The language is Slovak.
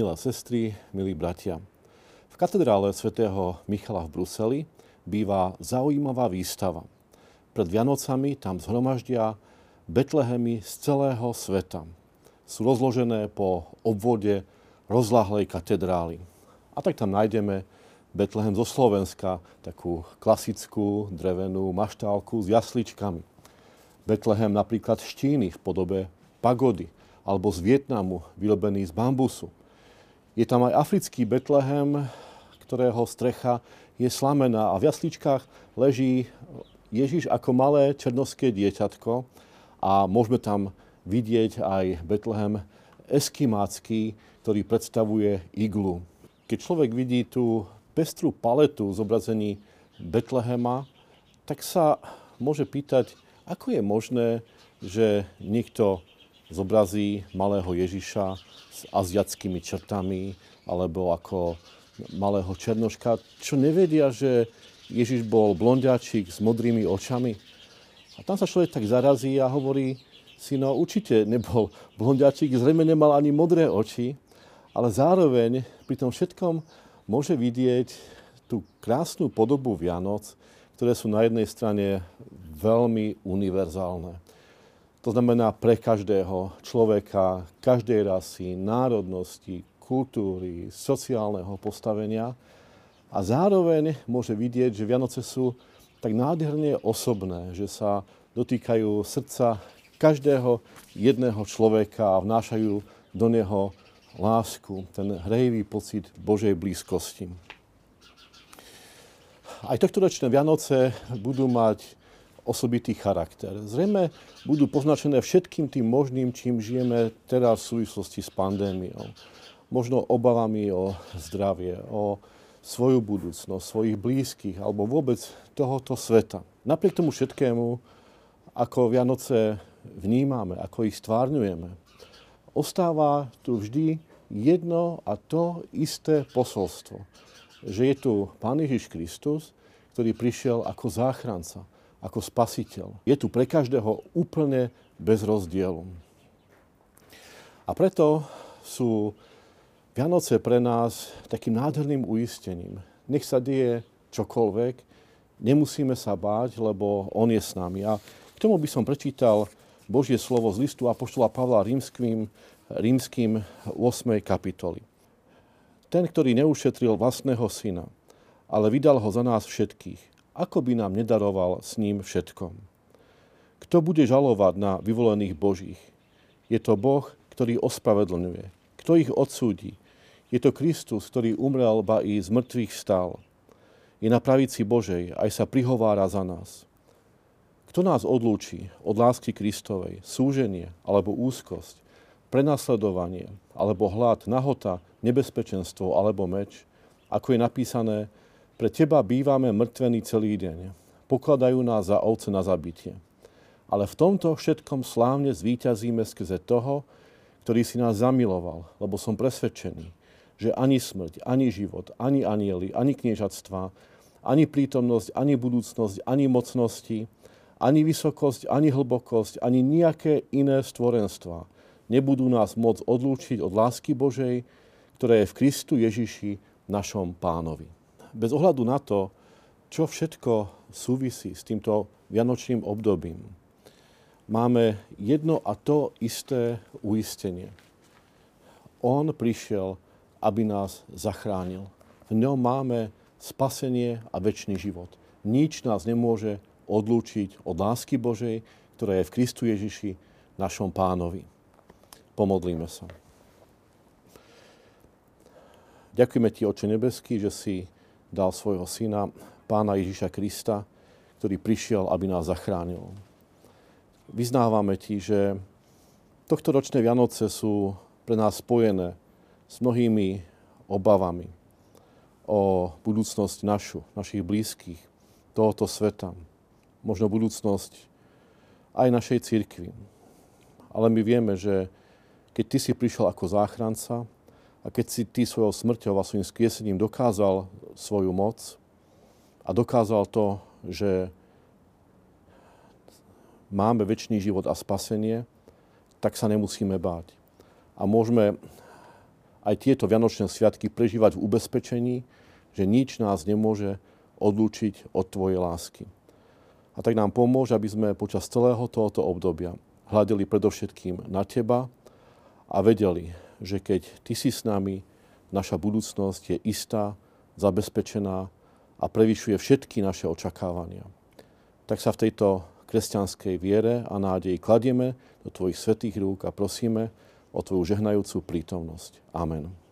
milé sestry, milí bratia. V katedrále svätého Michala v Bruseli býva zaujímavá výstava. Pred Vianocami tam zhromaždia Betlehemy z celého sveta. Sú rozložené po obvode rozlahlej katedrály. A tak tam nájdeme Betlehem zo Slovenska, takú klasickú drevenú maštálku s jasličkami. Betlehem napríklad z Číny v podobe pagody, alebo z Vietnamu, vyrobený z bambusu. Je tam aj africký Betlehem, ktorého strecha je slamená a v jasličkách leží Ježiš ako malé černovské dieťatko a môžeme tam vidieť aj Betlehem eskimácky, ktorý predstavuje iglu. Keď človek vidí tú pestrú paletu zobrazení Betlehema, tak sa môže pýtať, ako je možné, že niekto zobrazí malého Ježiša s aziatskými črtami alebo ako malého černoška, čo nevedia, že Ježiš bol blondiačik s modrými očami. A tam sa človek tak zarazí a hovorí si, no určite nebol blondiačik, zrejme nemal ani modré oči, ale zároveň pri tom všetkom môže vidieť tú krásnu podobu Vianoc, ktoré sú na jednej strane veľmi univerzálne. To znamená pre každého človeka, každej rasy, národnosti, kultúry, sociálneho postavenia. A zároveň môže vidieť, že Vianoce sú tak nádherne osobné, že sa dotýkajú srdca každého jedného človeka a vnášajú do neho lásku, ten hrejivý pocit Božej blízkosti. Aj tohtoročné Vianoce budú mať osobitý charakter. Zrejme budú poznačené všetkým tým možným, čím žijeme teraz v súvislosti s pandémiou. Možno obavami o zdravie, o svoju budúcnosť, svojich blízkych alebo vôbec tohoto sveta. Napriek tomu všetkému, ako Vianoce vnímame, ako ich stvárňujeme, ostáva tu vždy jedno a to isté posolstvo že je tu Pán Ježiš Kristus, ktorý prišiel ako záchranca, ako spasiteľ. Je tu pre každého úplne bez rozdielu. A preto sú Vianoce pre nás takým nádherným uistením. Nech sa deje čokoľvek, nemusíme sa báť, lebo On je s nami. A k tomu by som prečítal Božie slovo z listu Apoštola Pavla rímským, rímským 8. kapitoly. Ten, ktorý neušetril vlastného syna, ale vydal ho za nás všetkých, ako by nám nedaroval s ním všetkom. Kto bude žalovať na vyvolených božích? Je to Boh, ktorý ospravedlňuje. Kto ich odsúdi? Je to Kristus, ktorý umrel, ba i z mŕtvych stál. Je na pravici Božej, aj sa prihovára za nás. Kto nás odlúči od lásky Kristovej, súženie alebo úzkosť, prenasledovanie alebo hlad, nahota, nebezpečenstvo alebo meč, ako je napísané, pre teba bývame mŕtvení celý deň. Pokladajú nás za ovce na zabitie. Ale v tomto všetkom slávne zvíťazíme skrze toho, ktorý si nás zamiloval, lebo som presvedčený, že ani smrť, ani život, ani anieli, ani kniežatstva, ani prítomnosť, ani budúcnosť, ani mocnosti, ani vysokosť, ani hlbokosť, ani nejaké iné stvorenstva nebudú nás môcť odlúčiť od lásky Božej, ktoré je v Kristu Ježiši, našom pánovi. Bez ohľadu na to, čo všetko súvisí s týmto vianočným obdobím, máme jedno a to isté uistenie. On prišiel, aby nás zachránil. V ňom máme spasenie a väčší život. Nič nás nemôže odlúčiť od lásky Božej, ktorá je v Kristu Ježiši, našom pánovi. Pomodlíme sa. Ďakujeme Ti, Oče nebeský, že si dal svojho syna, pána Ježiša Krista, ktorý prišiel, aby nás zachránil. Vyznávame Ti, že tohto ročné Vianoce sú pre nás spojené s mnohými obavami o budúcnosť našu, našich blízkych, tohoto sveta, možno budúcnosť aj našej církvy. Ale my vieme, že keď Ty si prišiel ako záchranca, a keď si ty svojou smrťou a svojim skriesením dokázal svoju moc a dokázal to, že máme väčší život a spasenie, tak sa nemusíme báť. A môžeme aj tieto Vianočné sviatky prežívať v ubezpečení, že nič nás nemôže odlúčiť od Tvojej lásky. A tak nám pomôže, aby sme počas celého tohoto obdobia hľadeli predovšetkým na Teba a vedeli, že keď Ty si s nami, naša budúcnosť je istá, zabezpečená a prevyšuje všetky naše očakávania. Tak sa v tejto kresťanskej viere a nádeji kladieme do Tvojich svetých rúk a prosíme o Tvoju žehnajúcu prítomnosť. Amen.